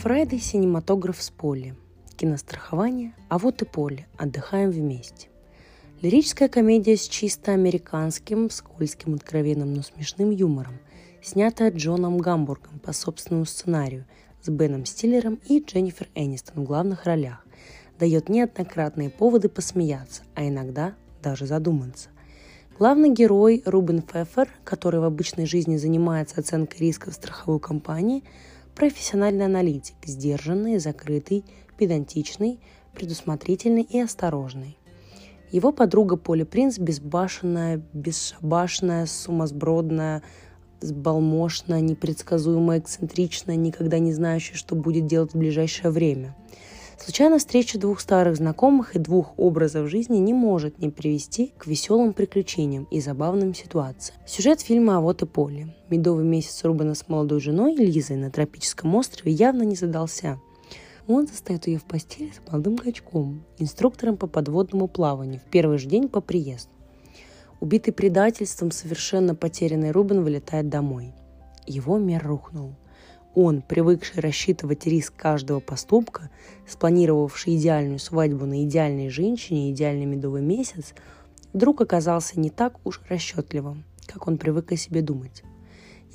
Friday синематограф с Полли. Кинострахование, а вот и Полли. Отдыхаем вместе. Лирическая комедия с чисто американским, скользким, откровенным, но смешным юмором, снятая Джоном Гамбургом по собственному сценарию с Беном Стиллером и Дженнифер Энистон в главных ролях, дает неоднократные поводы посмеяться, а иногда даже задуматься. Главный герой Рубен Фефер, который в обычной жизни занимается оценкой риска в страховой компании – профессиональный аналитик, сдержанный, закрытый, педантичный, предусмотрительный и осторожный. Его подруга Поли Принц безбашенная, бесшабашная, сумасбродная, сбалмошная, непредсказуемая, эксцентричная, никогда не знающая, что будет делать в ближайшее время – Случайно встреча двух старых знакомых и двух образов жизни не может не привести к веселым приключениям и забавным ситуациям. Сюжет фильма «А вот и поле». Медовый месяц Рубана с молодой женой Лизой на тропическом острове явно не задался. Он застает ее в постели с молодым качком, инструктором по подводному плаванию, в первый же день по приезду. Убитый предательством, совершенно потерянный Рубен вылетает домой. Его мир рухнул – он, привыкший рассчитывать риск каждого поступка, спланировавший идеальную свадьбу на идеальной женщине и идеальный медовый месяц, вдруг оказался не так уж расчетливым, как он привык о себе думать.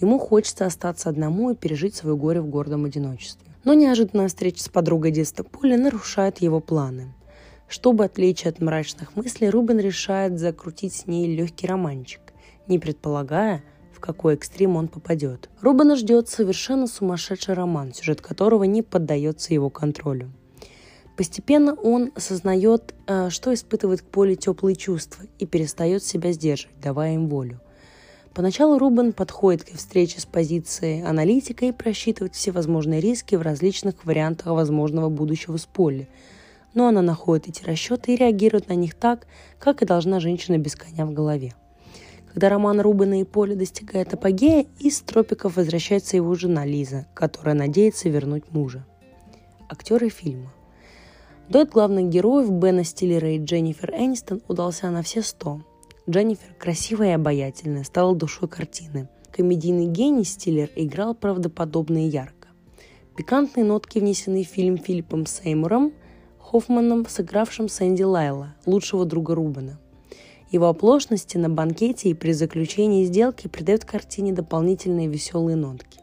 Ему хочется остаться одному и пережить свое горе в гордом одиночестве. Но неожиданная встреча с подругой детства Поли нарушает его планы. Чтобы отвлечь от мрачных мыслей, Рубен решает закрутить с ней легкий романчик, не предполагая, в какой экстрим он попадет. Рубана ждет совершенно сумасшедший роман, сюжет которого не поддается его контролю. Постепенно он осознает, э, что испытывает к Поле теплые чувства и перестает себя сдерживать, давая им волю. Поначалу Рубен подходит к встрече с позиции аналитика и просчитывает все возможные риски в различных вариантах возможного будущего с Полли. Но она находит эти расчеты и реагирует на них так, как и должна женщина без коня в голове. Когда роман Рубена и Поля достигает апогея, из тропиков возвращается его жена Лиза, которая надеется вернуть мужа. Актеры фильма. Дуэт главных героев Бена Стиллера и Дженнифер Энистон удался на все сто. Дженнифер, красивая и обаятельная, стала душой картины. Комедийный гений Стиллер играл правдоподобно и ярко. Пикантные нотки внесены в фильм Филиппом Сеймуром, Хоффманом, сыгравшим Сэнди Лайла, лучшего друга Рубена. Его оплошности на банкете и при заключении сделки придают картине дополнительные веселые нотки.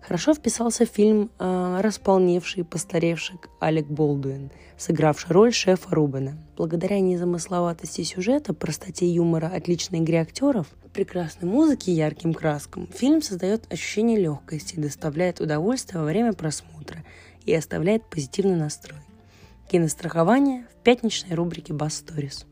Хорошо вписался фильм э, «Располневший постаревший» Алек Болдуин, сыгравший роль шефа Рубена. Благодаря незамысловатости сюжета, простоте юмора, отличной игре актеров, прекрасной музыке и ярким краскам, фильм создает ощущение легкости, доставляет удовольствие во время просмотра и оставляет позитивный настрой. Кинострахование в пятничной рубрике «Бас Stories.